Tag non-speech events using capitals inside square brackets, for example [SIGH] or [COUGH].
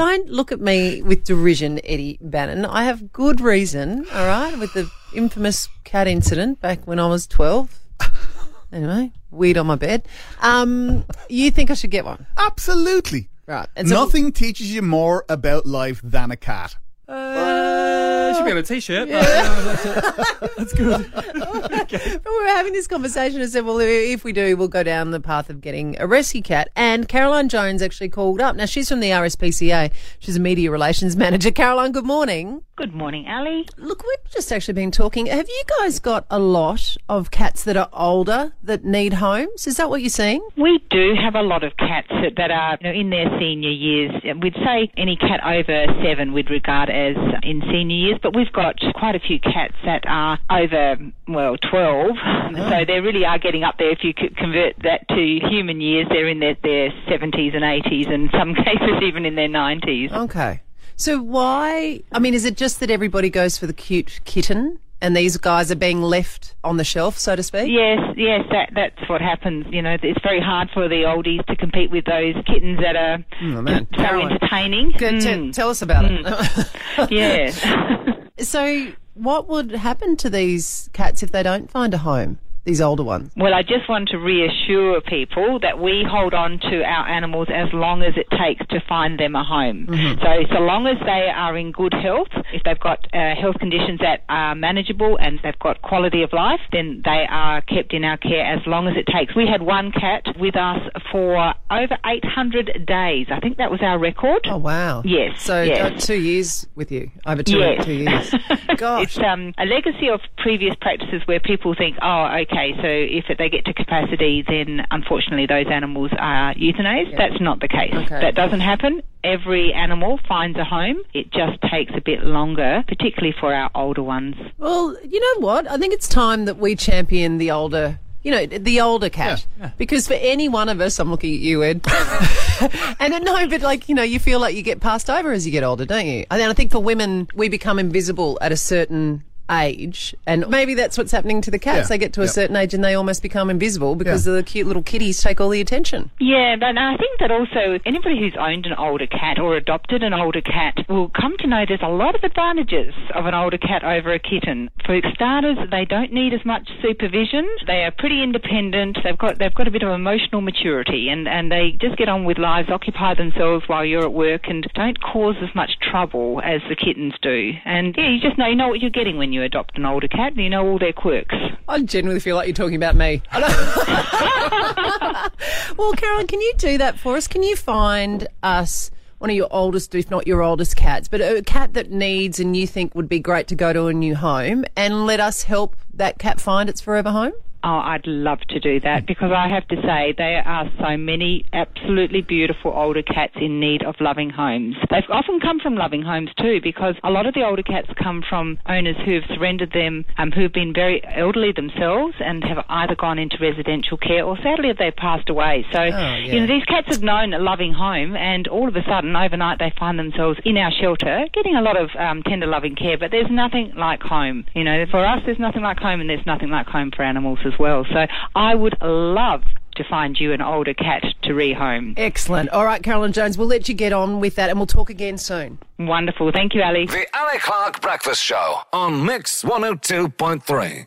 Don't look at me with derision, Eddie Bannon. I have good reason, all right, with the infamous cat incident back when I was 12. Anyway, weed on my bed. Um, you think I should get one? Absolutely. Right. And so- Nothing teaches you more about life than a cat. Uh, should be on a t-shirt. but, uh, that's. [LAUGHS] That's good. [LAUGHS] But we were having this conversation and said, well, if we do, we'll go down the path of getting a rescue cat. And Caroline Jones actually called up. Now, she's from the RSPCA. She's a media relations manager. Caroline, good morning. Good morning, Ali. Look, we've just actually been talking. Have you guys got a lot of cats that are older that need homes? Is that what you're seeing? We do have a lot of cats that, are you know, in their senior years. We'd say any cat over seven we'd regard as in senior years, but we've got quite a few cats that are over, well, 12. So they really are getting up there. If you could convert that to human years, they're in their, their 70s and 80s, and some [LAUGHS] cases even in their 90s. Okay. So why? I mean, is it just that everybody goes for the cute kitten and these guys are being left on the shelf, so to speak? Yes, yes, that that's what happens. You know, it's very hard for the oldies to compete with those kittens that are Oh, man. so Caroline. entertaining. Good, te- Mm. tell us about it. yes. [LAUGHS] so, what would happen to these cats if they don't find a home? These older ones. Well, I just want to reassure people that we hold on to our animals as long as it takes to find them a home. So, so long as they are in good health, if they've got uh, health conditions that are manageable and they've got quality of life, then they are kept in our care as long as it takes. We had one cat with us for over 800 days. I think that was our record. Oh wow! Yes, So yes. uh, two years with you over two Yes. two years. [LAUGHS] Gosh. It's um, a legacy of previous practices where people think, oh, okay, so if they get to capacity, then unfortunately those animals are euthanized. That's not the case. Okay. That doesn't happen. Every animal finds a home. It just takes a bit longer, particularly for our older ones. Well, you know what? I think it's time that we champion the older. You know, the older cat. Because for any one of us, I'm looking at you, Ed. [LAUGHS] and no, but like, you know, you feel like you get passed over as you get older, don't you? And then I think for women, we become invisible at a certain age. And maybe that's what's happening to the cats. Yeah. They get to a Yeah. certain age and they almost become invisible because Yeah. the cute little kitties take all the attention. Yeah, but I think that also anybody who's owned an older cat or adopted an older cat will come to know there's a lot of advantages of an older cat over a kitten. Starters, they don't need as much supervision. They are pretty independent. They've got they've got a bit of emotional maturity and, and they just get on with lives, occupy themselves while you're at work and don't cause as much trouble as the kittens do. And yeah, you just know you know what you're getting when you adopt an older cat and you know all their quirks. I genuinely feel like you're talking about me. [LAUGHS] [LAUGHS] well, Carolyn, can you do that for us? Can you find us one of your oldest, if not your oldest cats, but a cat that needs and you think would be great to go to a new home and let us help that cat find its forever home? Oh, I'd love to do that because I have to say there are so many absolutely beautiful older cats in need of loving homes. They've often come from loving homes too because a lot of the older cats come from owners who've surrendered them, um, who've been very elderly themselves and have either gone into residential care or sadly have they passed away. So, yeah. you know, these cats have known a loving home and all of a sudden overnight they find themselves in our shelter getting a lot of um, tender loving care, but there's nothing like home. You know, for us there's nothing like home and there's nothing like home for animals as well. So I would love to find you an older cat to rehome. Excellent. All right, Carolyn Jones, we'll let you get on with that and we'll talk again soon. Wonderful. Thank you, Ali. The Ali Clarke Breakfast Show on Mix 102.3.